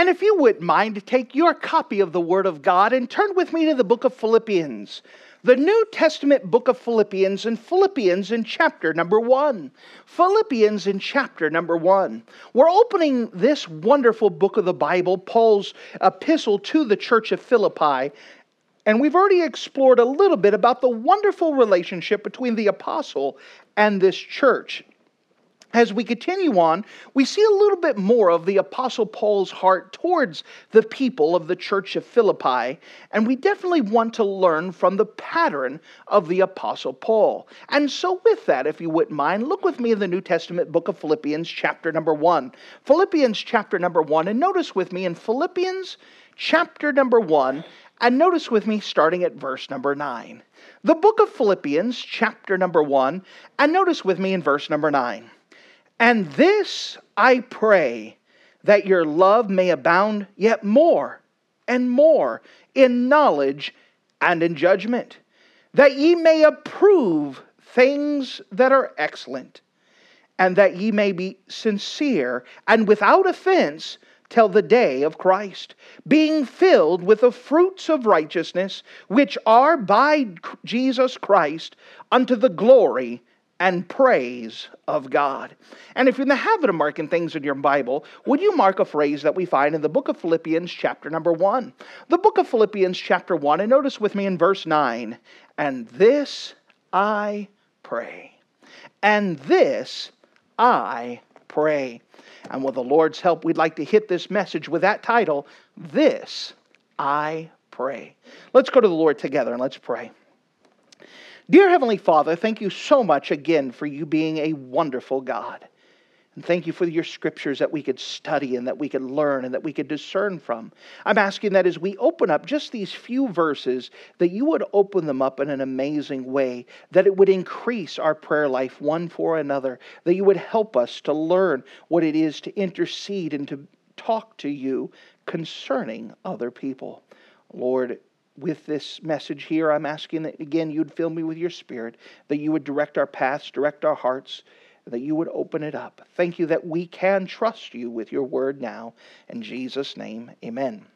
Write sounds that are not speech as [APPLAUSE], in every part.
And if you wouldn't mind, take your copy of the Word of God and turn with me to the book of Philippians, the New Testament book of Philippians, and Philippians in chapter number one. Philippians in chapter number one. We're opening this wonderful book of the Bible, Paul's epistle to the church of Philippi. And we've already explored a little bit about the wonderful relationship between the apostle and this church as we continue on, we see a little bit more of the Apostle Paul's heart towards the people of the church of Philippi, and we definitely want to learn from the pattern of the Apostle Paul. And so, with that, if you wouldn't mind, look with me in the New Testament book of Philippians, chapter number one. Philippians, chapter number one, and notice with me in Philippians, chapter number one, and notice with me starting at verse number nine. The book of Philippians, chapter number one, and notice with me in verse number nine. And this I pray, that your love may abound yet more and more in knowledge and in judgment, that ye may approve things that are excellent, and that ye may be sincere and without offense till the day of Christ, being filled with the fruits of righteousness, which are by Jesus Christ unto the glory and praise of God. And if you're in the habit of marking things in your Bible, would you mark a phrase that we find in the book of Philippians, chapter number one? The book of Philippians, chapter one, and notice with me in verse nine, and this I pray. And this I pray. And with the Lord's help, we'd like to hit this message with that title, This I Pray. Let's go to the Lord together and let's pray. Dear Heavenly Father, thank you so much again for you being a wonderful God. And thank you for your scriptures that we could study and that we could learn and that we could discern from. I'm asking that as we open up just these few verses, that you would open them up in an amazing way, that it would increase our prayer life one for another, that you would help us to learn what it is to intercede and to talk to you concerning other people. Lord, with this message here, I'm asking that again you'd fill me with your spirit, that you would direct our paths, direct our hearts, that you would open it up. Thank you that we can trust you with your word now. In Jesus' name, amen.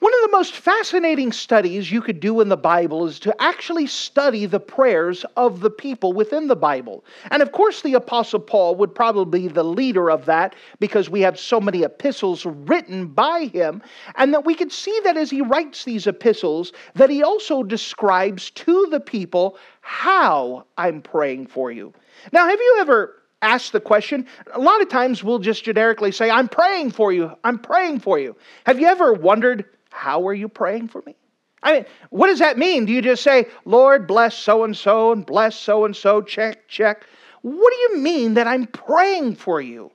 One of the most fascinating studies you could do in the Bible is to actually study the prayers of the people within the Bible. And of course, the Apostle Paul would probably be the leader of that because we have so many epistles written by him. And that we can see that as he writes these epistles, that he also describes to the people how I'm praying for you. Now, have you ever asked the question. A lot of times we'll just generically say, I'm praying for you. I'm praying for you. Have you ever wondered how are you praying for me? I mean, what does that mean? Do you just say, Lord, bless so and so and bless so and so, check, check? What do you mean that I'm praying for you?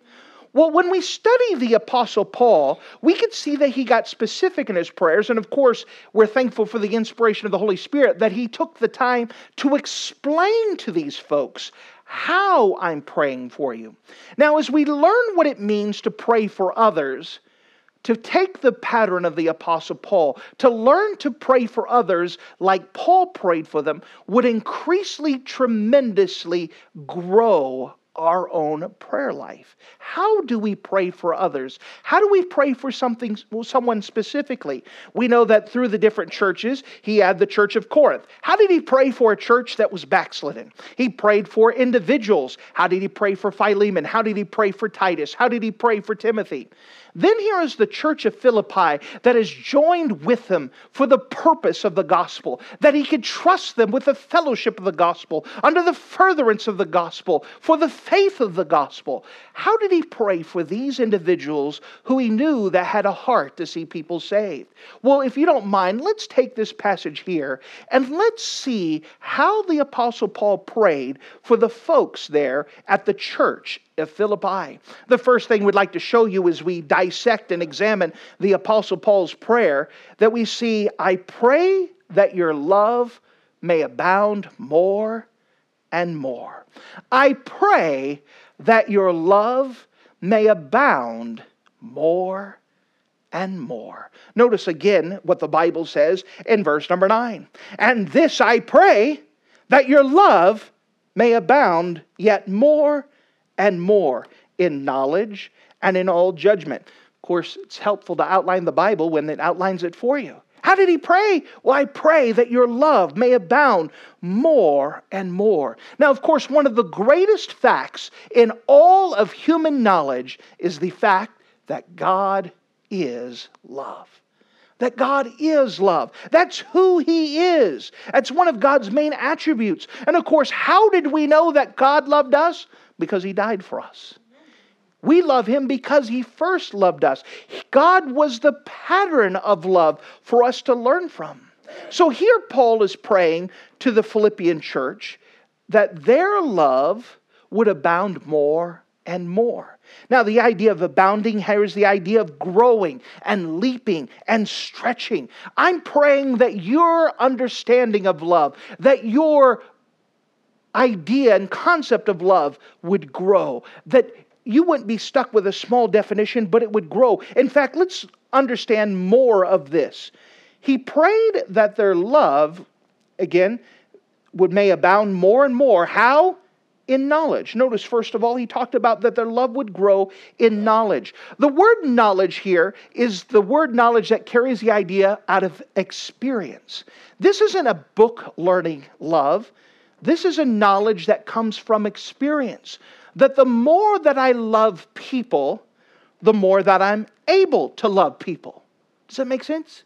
Well, when we study the Apostle Paul, we can see that he got specific in his prayers. And of course, we're thankful for the inspiration of the Holy Spirit that he took the time to explain to these folks how I'm praying for you. Now, as we learn what it means to pray for others, to take the pattern of the Apostle Paul, to learn to pray for others like Paul prayed for them, would increasingly tremendously grow our own prayer life. How do we pray for others? How do we pray for something someone specifically? We know that through the different churches, he had the church of Corinth. How did he pray for a church that was backslidden? He prayed for individuals. How did he pray for Philemon? How did he pray for Titus? How did he pray for Timothy? Then here is the church of Philippi that is joined with him for the purpose of the gospel, that he could trust them with the fellowship of the gospel, under the furtherance of the gospel, for the faith of the gospel. How did he pray for these individuals who he knew that had a heart to see people saved? Well, if you don't mind, let's take this passage here and let's see how the Apostle Paul prayed for the folks there at the church of Philippi. The first thing we'd like to show you as we dissect and examine the Apostle Paul's prayer that we see, I pray that your love may abound more and more. I pray that your love may abound more and more. Notice again what the Bible says in verse number 9. And this I pray that your love may abound yet more and more in knowledge and in all judgment. Of course, it's helpful to outline the Bible when it outlines it for you. How did he pray? Well, I pray that your love may abound more and more. Now, of course, one of the greatest facts in all of human knowledge is the fact that God is love. That God is love. That's who He is. That's one of God's main attributes. And of course, how did we know that God loved us? Because He died for us. We love him because he first loved us. God was the pattern of love for us to learn from. So here Paul is praying to the Philippian church that their love would abound more and more. Now, the idea of abounding here is the idea of growing and leaping and stretching. I'm praying that your understanding of love, that your idea and concept of love would grow, that you wouldn't be stuck with a small definition, but it would grow. In fact, let's understand more of this. He prayed that their love, again, would may abound more and more. How? In knowledge. Notice, first of all, he talked about that their love would grow in knowledge. The word knowledge here is the word knowledge that carries the idea out of experience. This isn't a book learning love, this is a knowledge that comes from experience that the more that I love people, the more that I'm able to love people. Does that make sense?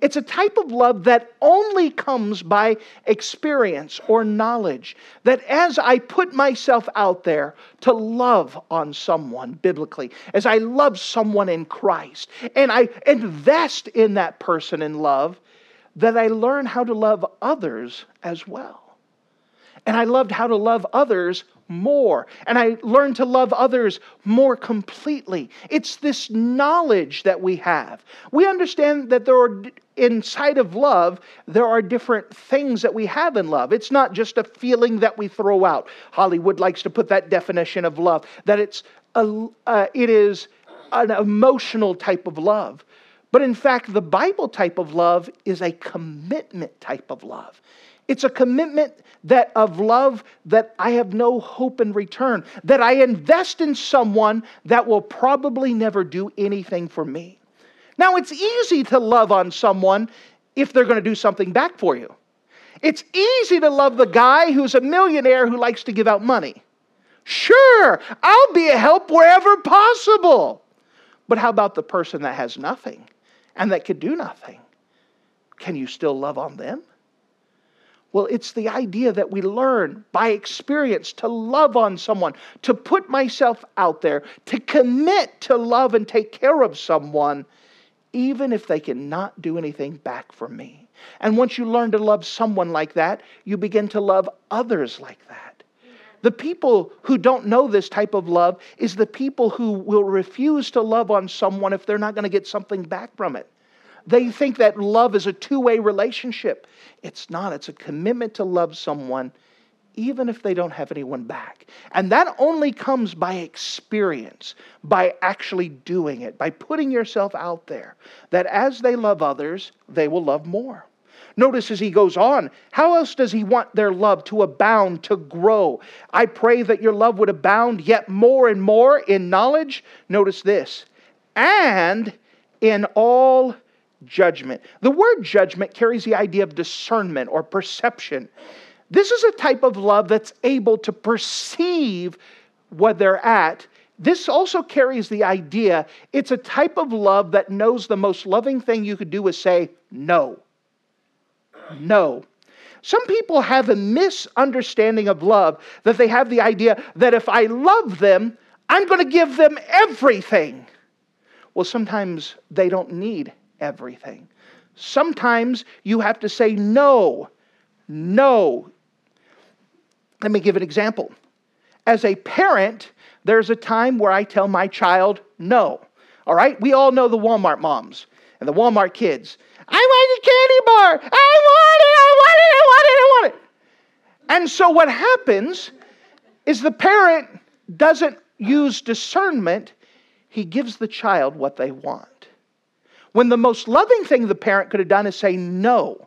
It's a type of love that only comes by experience or knowledge. That as I put myself out there to love on someone biblically, as I love someone in Christ, and I invest in that person in love, that I learn how to love others as well. And I loved how to love others more. And I learn to love others more completely. It's this knowledge that we have. We understand that there are, inside of love, there are different things that we have in love. It's not just a feeling that we throw out. Hollywood likes to put that definition of love, that it's a, uh, it is an emotional type of love. But in fact, the Bible type of love is a commitment type of love. It's a commitment that of love that I have no hope in return, that I invest in someone that will probably never do anything for me. Now, it's easy to love on someone if they're going to do something back for you. It's easy to love the guy who's a millionaire who likes to give out money. Sure, I'll be a help wherever possible. But how about the person that has nothing and that could do nothing? Can you still love on them? Well, it's the idea that we learn by experience to love on someone, to put myself out there, to commit to love and take care of someone, even if they cannot do anything back for me. And once you learn to love someone like that, you begin to love others like that. The people who don't know this type of love is the people who will refuse to love on someone if they're not going to get something back from it. They think that love is a two way relationship. It's not, it's a commitment to love someone even if they don't have anyone back. And that only comes by experience, by actually doing it, by putting yourself out there. That as they love others, they will love more. Notice as he goes on, how else does he want their love to abound, to grow? I pray that your love would abound yet more and more in knowledge. Notice this, and in all judgment. The word judgment carries the idea of discernment or perception. This is a type of love that's able to perceive what they're at. This also carries the idea it's a type of love that knows the most loving thing you could do is say, no. No. Some people have a misunderstanding of love that they have the idea that if I love them, I'm going to give them everything. Well, sometimes they don't need everything. Sometimes you have to say no. No. Let me give an example. As a parent, there's a time where I tell my child no. All right? We all know the Walmart moms and the Walmart kids. I want a candy bar. I want it. I want it. I want it. I want it. And so what happens is the parent doesn't use discernment, he gives the child what they want. When the most loving thing the parent could have done is say no.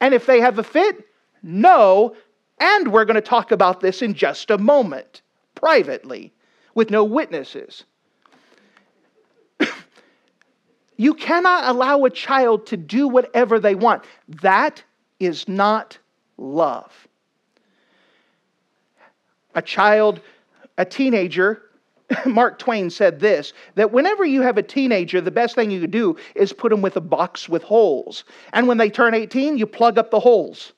And if they have a fit, no. And we're going to talk about this in just a moment, privately, with no witnesses. [COUGHS] you cannot allow a child to do whatever they want. That is not love. A child, a teenager, [COUGHS] Mark Twain said this that whenever you have a teenager, the best thing you could do is put them with a box with holes. And when they turn 18, you plug up the holes.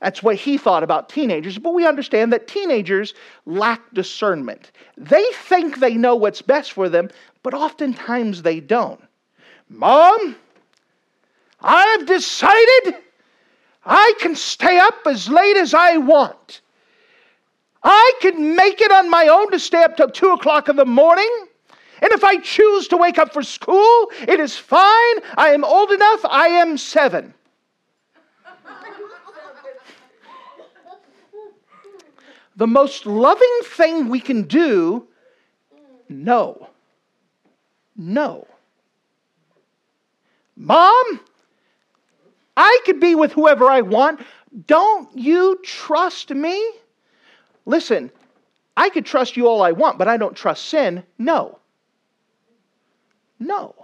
That's what he thought about teenagers. But we understand that teenagers lack discernment. They think they know what's best for them, but oftentimes they don't. Mom, I've decided I can stay up as late as I want. I can make it on my own to stay up till 2 o'clock in the morning. And if I choose to wake up for school, it is fine. I am old enough. I am seven. the most loving thing we can do, no. No. Mom, I could be with whoever I want. Don't you trust me? Listen, I could trust you all I want, but I don't trust sin. No. No.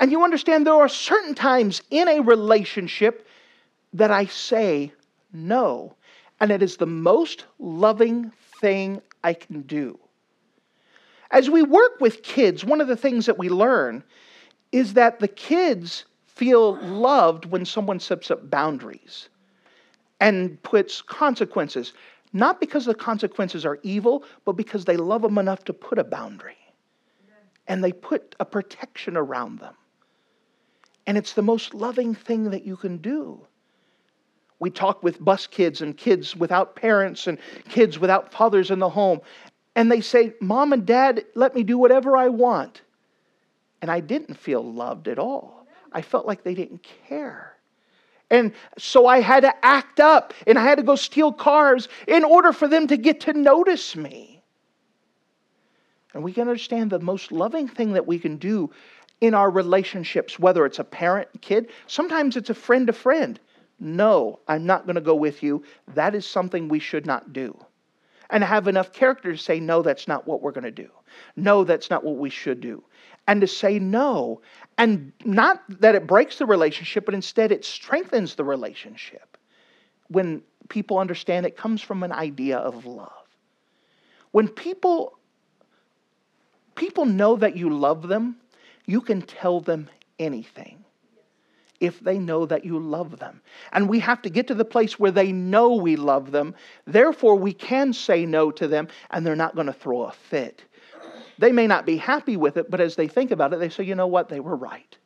And you understand there are certain times in a relationship that I say no. And it is the most loving thing I can do. As we work with kids, one of the things that we learn is that the kids feel loved when someone sets up boundaries and puts consequences, not because the consequences are evil, but because they love them enough to put a boundary and they put a protection around them. And it's the most loving thing that you can do. We talk with bus kids and kids without parents and kids without fathers in the home. And they say, Mom and Dad, let me do whatever I want. And I didn't feel loved at all. I felt like they didn't care. And so I had to act up and I had to go steal cars in order for them to get to notice me. And we can understand the most loving thing that we can do in our relationships, whether it's a parent, kid, sometimes it's a friend to friend. No, I'm not going to go with you. That is something we should not do. And have enough character to say, no, that's not what we're going to do. No, that's not what we should do. And to say no. And not that it breaks the relationship, but instead it strengthens the relationship. When people understand it comes from an idea of love. When people people know that you love them, you can tell them anything if they know that you love them. And we have to get to the place where they know we love them. Therefore, we can say no to them and they're not going to throw a fit. They may not be happy with it, but as they think about it, they say, you know what? They were right.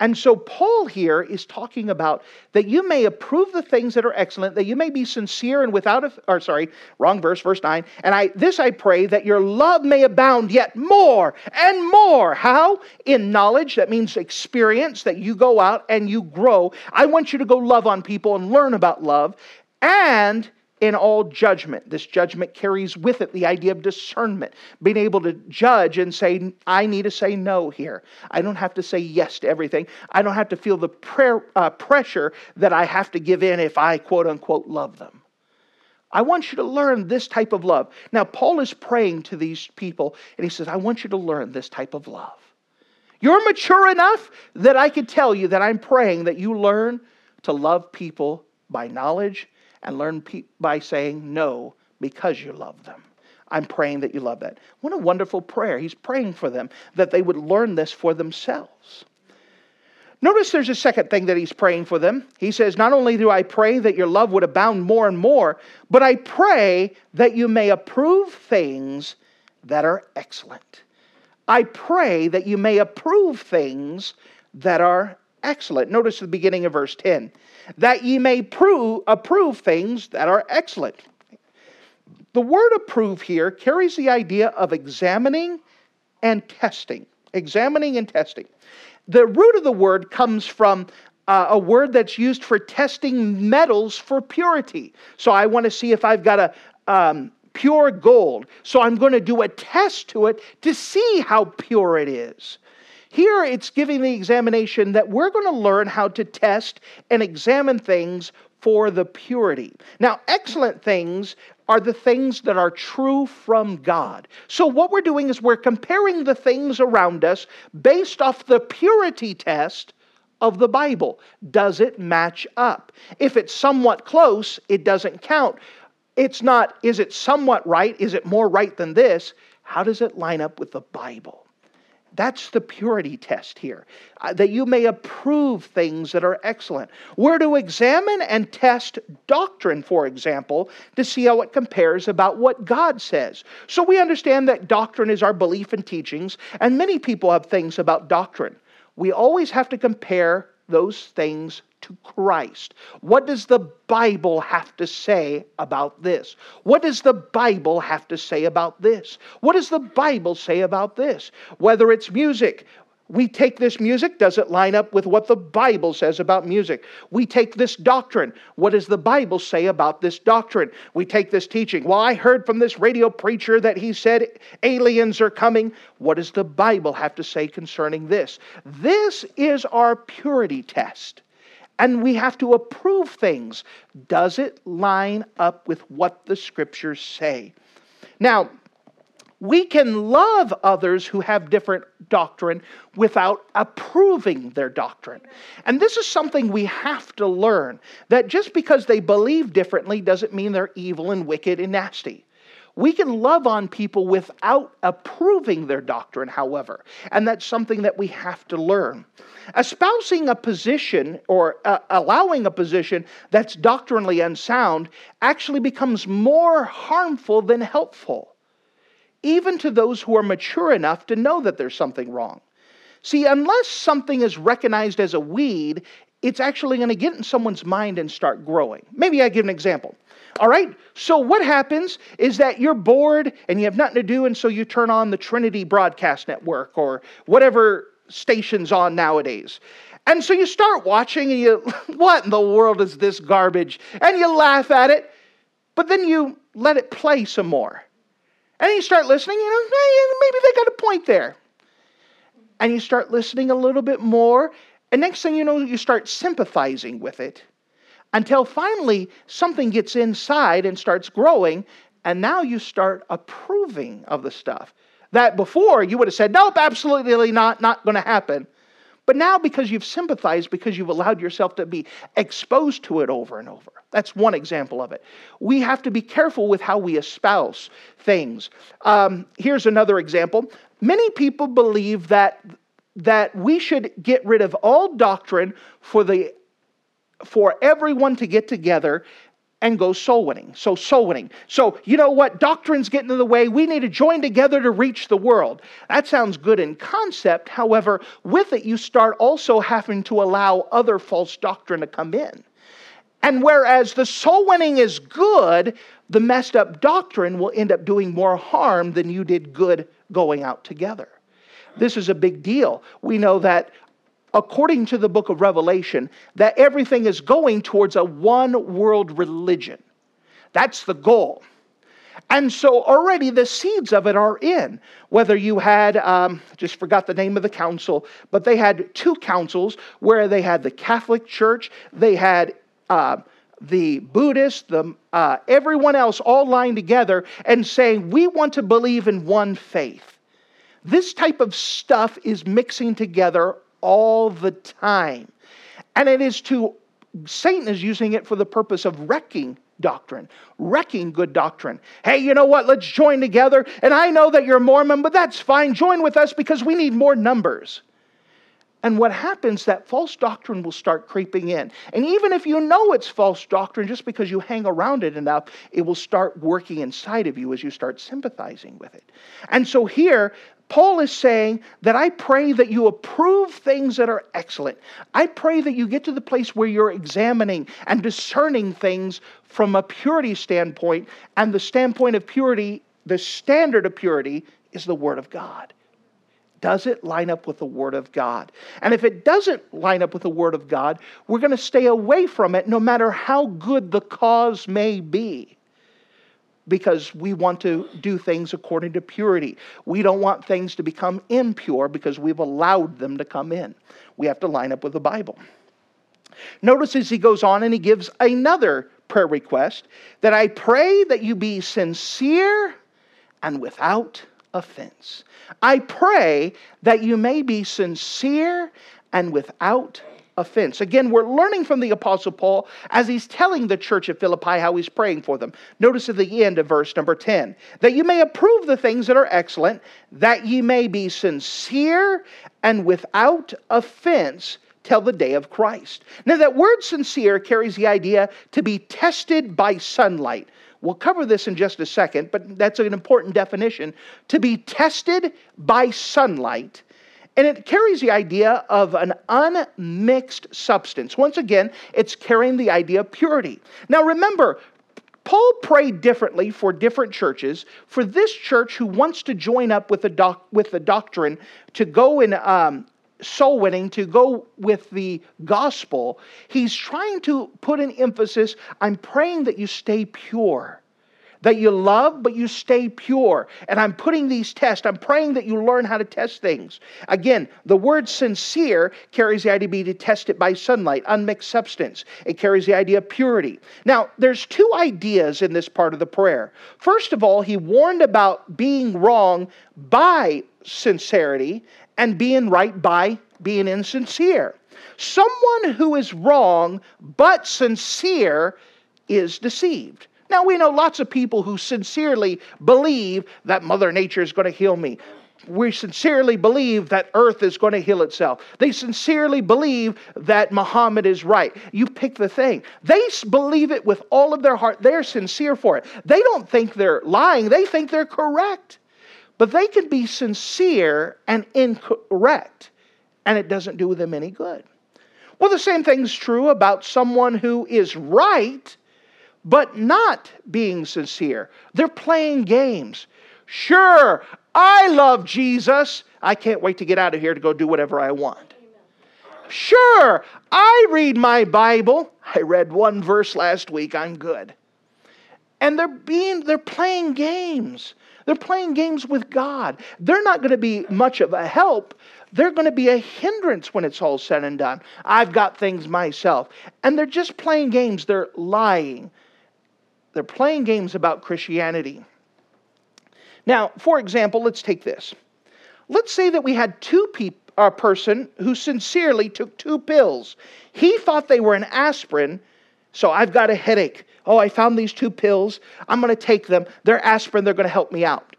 And so Paul here is talking about that you may approve the things that are excellent, that you may be sincere and without a, or sorry, wrong verse, verse 9. And I this I pray that your love may abound yet more and more. How? In knowledge, that means experience, that you go out and you grow. I want you to go love on people and learn about love. And in all judgment. This judgment carries with it the idea of discernment, being able to judge and say, I need to say no here. I don't have to say yes to everything. I don't have to feel the prayer, uh, pressure that I have to give in if I quote unquote love them. I want you to learn this type of love. Now, Paul is praying to these people, and he says, I want you to learn this type of love. You're mature enough that I could tell you that I'm praying that you learn to love people by knowledge and learn pe- by saying no because you love them. I'm praying that you love that. What a wonderful prayer. He's praying for them that they would learn this for themselves. Notice there's a second thing that he's praying for them. He says, Not only do I pray that your love would abound more and more, but I pray that you may approve things that are excellent. I pray that you may approve things that are excellent. Notice the beginning of verse 10 that ye may prove, approve things that are excellent. The word approve here carries the idea of examining and testing. Examining and testing. The root of the word comes from uh, a word that's used for testing metals for purity. So I want to see if I've got a um, pure gold. So I'm going to do a test to it to see how pure it is. Here it's giving the examination that we're going to learn how to test and examine things for the purity. Now, excellent things are the things that are true from God. So, what we're doing is we're comparing the things around us based off the purity test of the Bible. Does it match up? If it's somewhat close, it doesn't count. It's not, is it somewhat right? Is it more right than this? How does it line up with the Bible? That's the purity test here, uh, that you may approve things that are excellent. We're to examine and test doctrine, for example, to see how it compares about what God says. So we understand that doctrine is our belief and teachings, and many people have things about doctrine. We always have to compare those things to Christ. What does the Bible have to say about this? What does the Bible have to say about this? What does the Bible say about this? Whether it's music, we take this music, does it line up with what the Bible says about music? We take this doctrine, what does the Bible say about this doctrine? We take this teaching, well, I heard from this radio preacher that he said aliens are coming. What does the Bible have to say concerning this? This is our purity test. And we have to approve things. Does it line up with what the scriptures say? Now, we can love others who have different doctrine without approving their doctrine. And this is something we have to learn that just because they believe differently doesn't mean they're evil and wicked and nasty. We can love on people without approving their doctrine, however, and that's something that we have to learn. Espousing a position or uh, allowing a position that's doctrinally unsound actually becomes more harmful than helpful, even to those who are mature enough to know that there's something wrong. See, unless something is recognized as a weed, it's actually going to get in someone's mind and start growing. Maybe I give an example. All right? So, what happens is that you're bored and you have nothing to do, and so you turn on the Trinity Broadcast Network or whatever station's on nowadays. And so you start watching and you, [LAUGHS] what in the world is this garbage? And you laugh at it, but then you let it play some more. And you start listening, you know, hey, maybe they got a point there. And you start listening a little bit more, and next thing you know, you start sympathizing with it until finally something gets inside and starts growing, and now you start approving of the stuff. That before you would have said, nope, absolutely not, not going to happen. But now, because you've sympathized, because you've allowed yourself to be exposed to it over and over. That's one example of it. We have to be careful with how we espouse things. Um, here's another example. Many people believe that, that we should get rid of all doctrine for the for everyone to get together and go soul winning. So, soul winning. So, you know what? Doctrine's getting in the way. We need to join together to reach the world. That sounds good in concept. However, with it, you start also having to allow other false doctrine to come in. And whereas the soul winning is good, the messed up doctrine will end up doing more harm than you did good going out together. This is a big deal. We know that according to the book of Revelation, that everything is going towards a one world religion. That's the goal. And so already the seeds of it are in. Whether you had, um, just forgot the name of the council, but they had two councils where they had the Catholic Church, they had uh, the Buddhists, the, uh, everyone else all lined together and saying, We want to believe in one faith. This type of stuff is mixing together all the time. And it is to, Satan is using it for the purpose of wrecking doctrine, wrecking good doctrine. Hey, you know what? Let's join together. And I know that you're Mormon, but that's fine. Join with us because we need more numbers. And what happens, that false doctrine will start creeping in. And even if you know it's false doctrine, just because you hang around it enough, it will start working inside of you as you start sympathizing with it. And so here, Paul is saying that I pray that you approve things that are excellent. I pray that you get to the place where you're examining and discerning things from a purity standpoint. And the standpoint of purity, the standard of purity, is the Word of God. Does it line up with the Word of God? And if it doesn't line up with the Word of God, we're going to stay away from it no matter how good the cause may be because we want to do things according to purity. We don't want things to become impure because we've allowed them to come in. We have to line up with the Bible. Notice as he goes on and he gives another prayer request that I pray that you be sincere and without offense. I pray that you may be sincere and without offense. Again, we're learning from the Apostle Paul as he's telling the church of Philippi how he's praying for them. Notice at the end of verse number 10 that you may approve the things that are excellent, that ye may be sincere and without offense till the day of Christ. Now, that word sincere carries the idea to be tested by sunlight. We'll cover this in just a second, but that's an important definition. To be tested by sunlight and it carries the idea of an unmixed substance. Once again, it's carrying the idea of purity. Now remember, Paul prayed differently for different churches. For this church who wants to join up with the, doc, with the doctrine to go in um, soul winning, to go with the gospel, he's trying to put an emphasis I'm praying that you stay pure that you love, but you stay pure. And I'm putting these tests, I'm praying that you learn how to test things. Again, the word sincere carries the idea to be it by sunlight, unmixed substance. It carries the idea of purity. Now, there's two ideas in this part of the prayer. First of all, he warned about being wrong by sincerity and being right by being insincere. Someone who is wrong but sincere is deceived. Now, we know lots of people who sincerely believe that Mother Nature is going to heal me. We sincerely believe that earth is going to heal itself. They sincerely believe that Muhammad is right. You pick the thing. They believe it with all of their heart. They're sincere for it. They don't think they're lying, they think they're correct. But they can be sincere and incorrect, and it doesn't do them any good. Well, the same thing's true about someone who is right but not being sincere. They're playing games. Sure, I love Jesus. I can't wait to get out of here to go do whatever I want. Sure, I read my Bible. I read one verse last week. I'm good. And they're being they're playing games. They're playing games with God. They're not going to be much of a help. They're going to be a hindrance when it's all said and done. I've got things myself. And they're just playing games. They're lying. They're playing games about Christianity. Now, for example, let's take this. Let's say that we had two people, a person who sincerely took two pills. He thought they were an aspirin, so I've got a headache. Oh, I found these two pills. I'm going to take them. They're aspirin. They're going to help me out.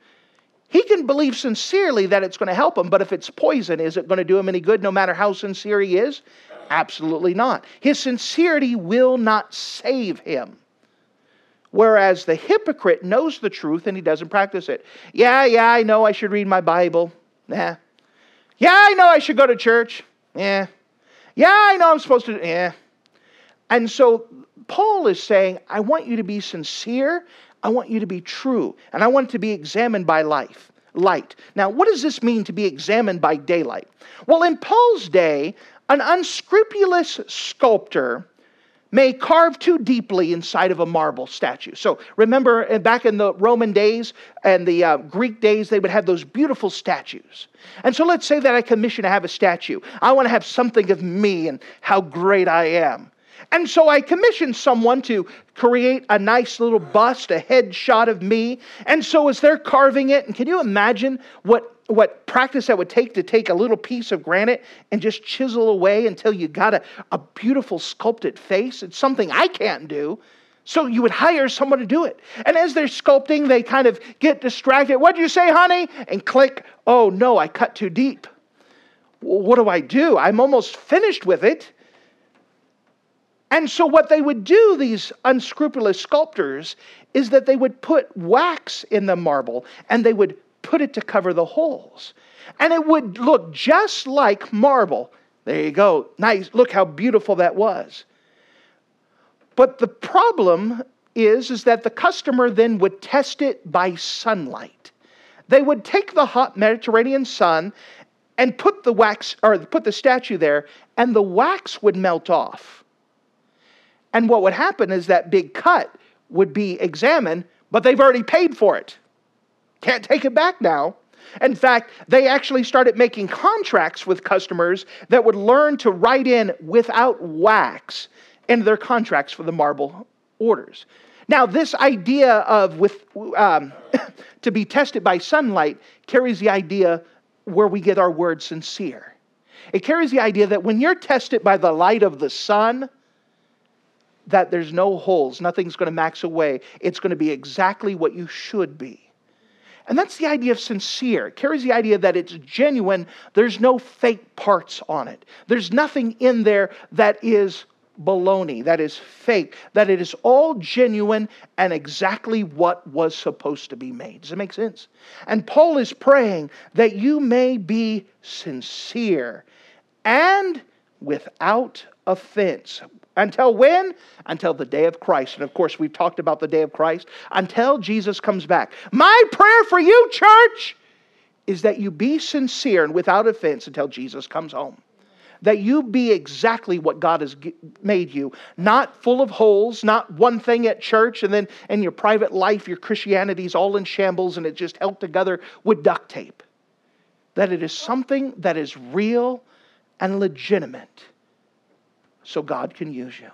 He can believe sincerely that it's going to help him, but if it's poison, is it going to do him any good no matter how sincere he is? Absolutely not. His sincerity will not save him. Whereas the hypocrite knows the truth and he doesn't practice it. Yeah, yeah, I know I should read my Bible. Yeah. Yeah, I know I should go to church. Yeah. Yeah, I know I'm supposed to. Yeah. And so Paul is saying, I want you to be sincere. I want you to be true. And I want to be examined by life. Light. Now, what does this mean to be examined by daylight? Well, in Paul's day, an unscrupulous sculptor may carve too deeply inside of a marble statue. So remember, uh, back in the Roman days and the uh, Greek days, they would have those beautiful statues. And so let's say that I commission to have a statue. I want to have something of me and how great I am. And so I commissioned someone to create a nice little bust, a headshot of me. And so as they're carving it, and can you imagine what what practice that would take to take a little piece of granite and just chisel away until you got a, a beautiful sculpted face. It's something I can't do. So you would hire someone to do it. And as they're sculpting, they kind of get distracted. What'd you say, honey? And click, oh no, I cut too deep. what do I do? I'm almost finished with it. And so, what they would do, these unscrupulous sculptors, is that they would put wax in the marble and they would put it to cover the holes. And it would look just like marble. There you go. Nice. Look how beautiful that was. But the problem is, is that the customer then would test it by sunlight. They would take the hot Mediterranean sun and put the wax or put the statue there, and the wax would melt off. And what would happen is that big cut would be examined, but they've already paid for it. Can't take it back now. In fact, they actually started making contracts with customers that would learn to write in without wax into their contracts for the marble orders. Now, this idea of with um, [COUGHS] to be tested by sunlight carries the idea where we get our word sincere. It carries the idea that when you're tested by the light of the sun, that there's no holes, nothing's going to max away. It's going to be exactly what you should be. And that's the idea of sincere. It carries the idea that it's genuine. There's no fake parts on it. There's nothing in there that is baloney, that is fake, that it is all genuine and exactly what was supposed to be made. Does it make sense? And Paul is praying that you may be sincere and without offense. Until when? Until the day of Christ. And of course, we've talked about the day of Christ. Until Jesus comes back. My prayer for you, church, is that you be sincere and without offense until Jesus comes home. That you be exactly what God has made you, not full of holes, not one thing at church, and then in your private life, your Christianity is all in shambles and it just held together with duct tape. That it is something that is real and legitimate so God can use you.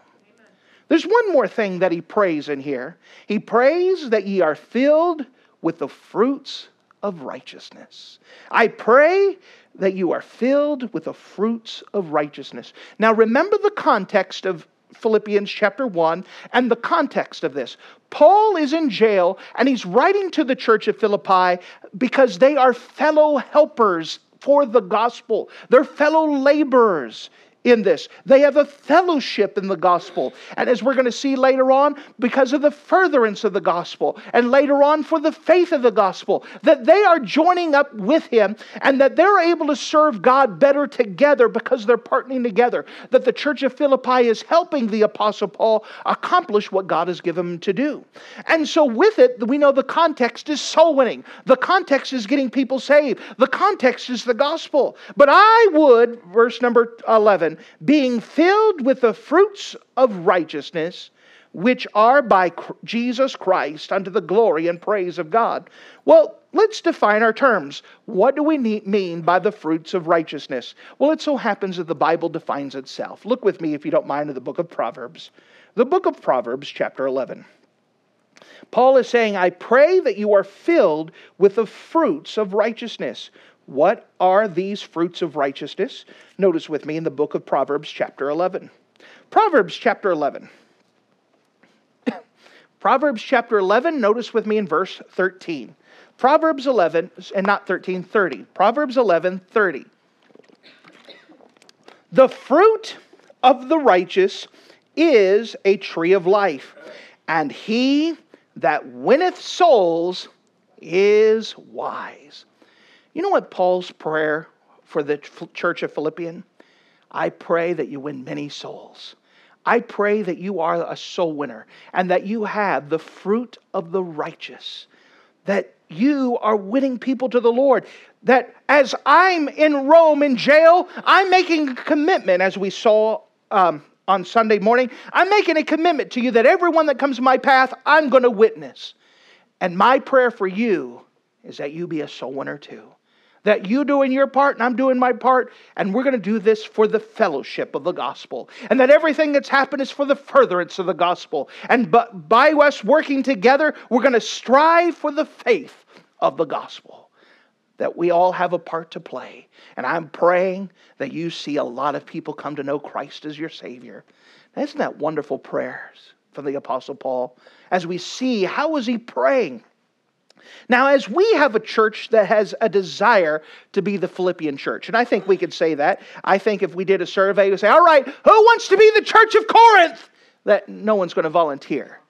There's one more thing that he prays in here. He prays that ye are filled with the fruits of righteousness. I pray that you are filled with the fruits of righteousness. Now remember the context of Philippians chapter 1 and the context of this. Paul is in jail and he's writing to the church of Philippi because they are fellow helpers for the gospel. They're fellow laborers in this. They have a fellowship in the gospel. And as we're going to see later on, because of the furtherance of the gospel, and later on for the faith of the gospel, that they are joining up with him and that they're able to serve God better together because they're partnering together. That the church of Philippi is helping the apostle Paul accomplish what God has given him to do. And so, with it, we know the context is soul winning, the context is getting people saved, the context is the gospel. But I would, verse number 11, being filled with the fruits of righteousness, which are by Jesus Christ unto the glory and praise of God. Well, let's define our terms. What do we mean by the fruits of righteousness? Well, it so happens that the Bible defines itself. Look with me, if you don't mind, in the book of Proverbs. The book of Proverbs, chapter 11. Paul is saying, I pray that you are filled with the fruits of righteousness. What are these fruits of righteousness? Notice with me in the book of Proverbs, chapter 11. Proverbs, chapter 11. [COUGHS] Proverbs, chapter 11, notice with me in verse 13. Proverbs 11, and not 13, 30. Proverbs 11, 30. The fruit of the righteous is a tree of life, and he that winneth souls is wise. You know what Paul's prayer for the church of Philippian? I pray that you win many souls. I pray that you are a soul winner and that you have the fruit of the righteous, that you are winning people to the Lord. That as I'm in Rome in jail, I'm making a commitment, as we saw um, on Sunday morning, I'm making a commitment to you that everyone that comes my path, I'm going to witness. And my prayer for you is that you be a soul winner too that you doing your part and I'm doing my part, and we're going to do this for the fellowship of the gospel. And that everything that's happened is for the furtherance of the gospel. And by us working together, we're going to strive for the faith of the gospel. That we all have a part to play. And I'm praying that you see a lot of people come to know Christ as your Savior. Isn't that wonderful prayers from the Apostle Paul? As we see, how was he praying? Now, as we have a church that has a desire to be the Philippian church, and I think we could say that. I think if we did a survey, we'd say, all right, who wants to be the church of Corinth? That no one's going to volunteer.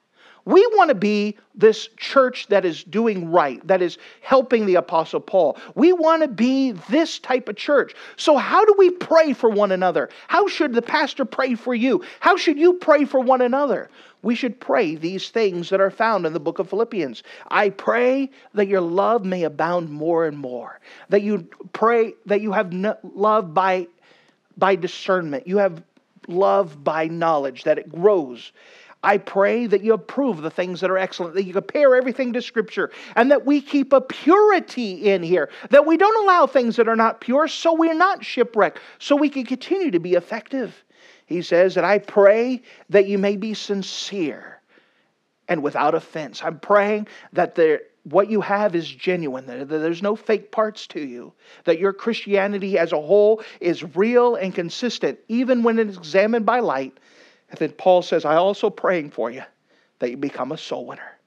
We want to be this church that is doing right, that is helping the Apostle Paul. We want to be this type of church. So, how do we pray for one another? How should the pastor pray for you? How should you pray for one another? We should pray these things that are found in the book of Philippians. I pray that your love may abound more and more. That you pray that you have love by, by discernment. You have love by knowledge, that it grows I pray that you approve the things that are excellent, that you compare everything to Scripture, and that we keep a purity in here, that we don't allow things that are not pure so we're not shipwrecked, so we can continue to be effective. He says that I pray that you may be sincere and without offense. I'm praying that there, what you have is genuine, that there's no fake parts to you, that your Christianity as a whole is real and consistent, even when it's examined by light and then Paul says, I also praying for you that you become a soul winner,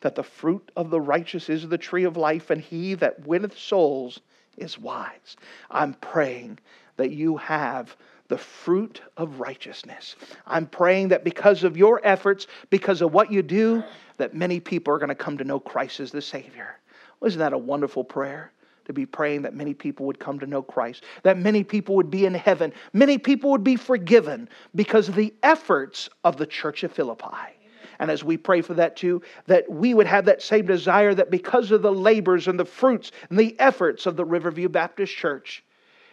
that the fruit of the righteous is the tree of life, and he that winneth souls is wise. I'm praying that you have the fruit of righteousness. I'm praying that because of your efforts, because of what you do, that many people are going to come to know Christ as the Savior. Wasn't that a wonderful prayer? To be praying that many people would come to know Christ, that many people would be in heaven, many people would be forgiven because of the efforts of the church of Philippi. And as we pray for that too, that we would have that same desire that because of the labors and the fruits and the efforts of the Riverview Baptist Church,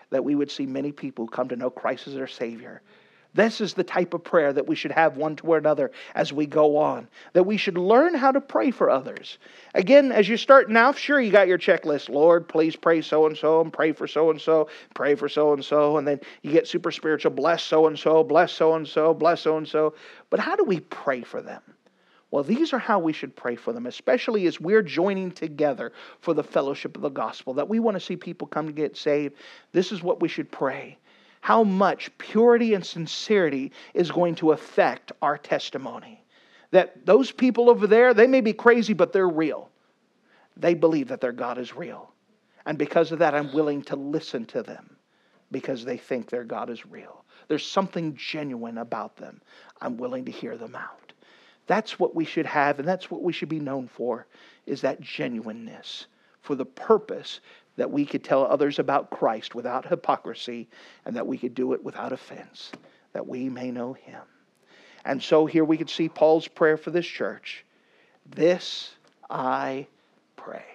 that we would see many people come to know Christ as their Savior. This is the type of prayer that we should have one toward another as we go on. That we should learn how to pray for others. Again, as you start now, sure, you got your checklist. Lord, please pray so and so, and pray for so and so, pray for so and so. And then you get super spiritual, bless so and so, bless so and so, bless so and so. But how do we pray for them? Well, these are how we should pray for them, especially as we're joining together for the fellowship of the gospel, that we want to see people come to get saved. This is what we should pray how much purity and sincerity is going to affect our testimony. That those people over there, they may be crazy, but they're real. They believe that their God is real. And because of that, I'm willing to listen to them because they think their God is real. There's something genuine about them. I'm willing to hear them out. That's what we should have, and that's what we should be known for, is that genuineness for the purpose that we could tell others about Christ without hypocrisy and that we could do it without offense, that we may know him. And so here we can see Paul's prayer for this church. This I pray.